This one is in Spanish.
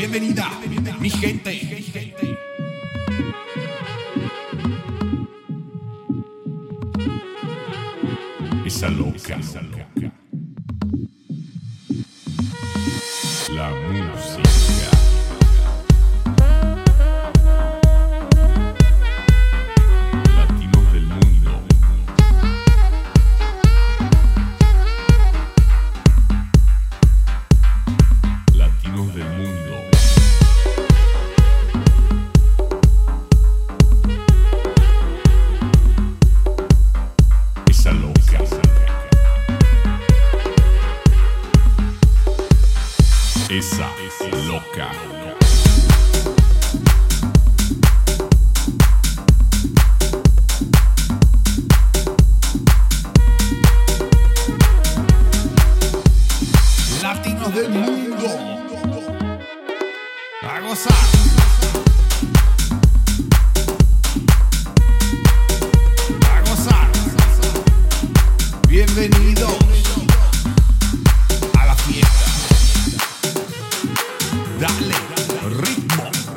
bienvenida, mi gente. Esa loca. La música. Esa es loca. Latinos del mundo. A gozar. Bienvenidos. Dale, rico.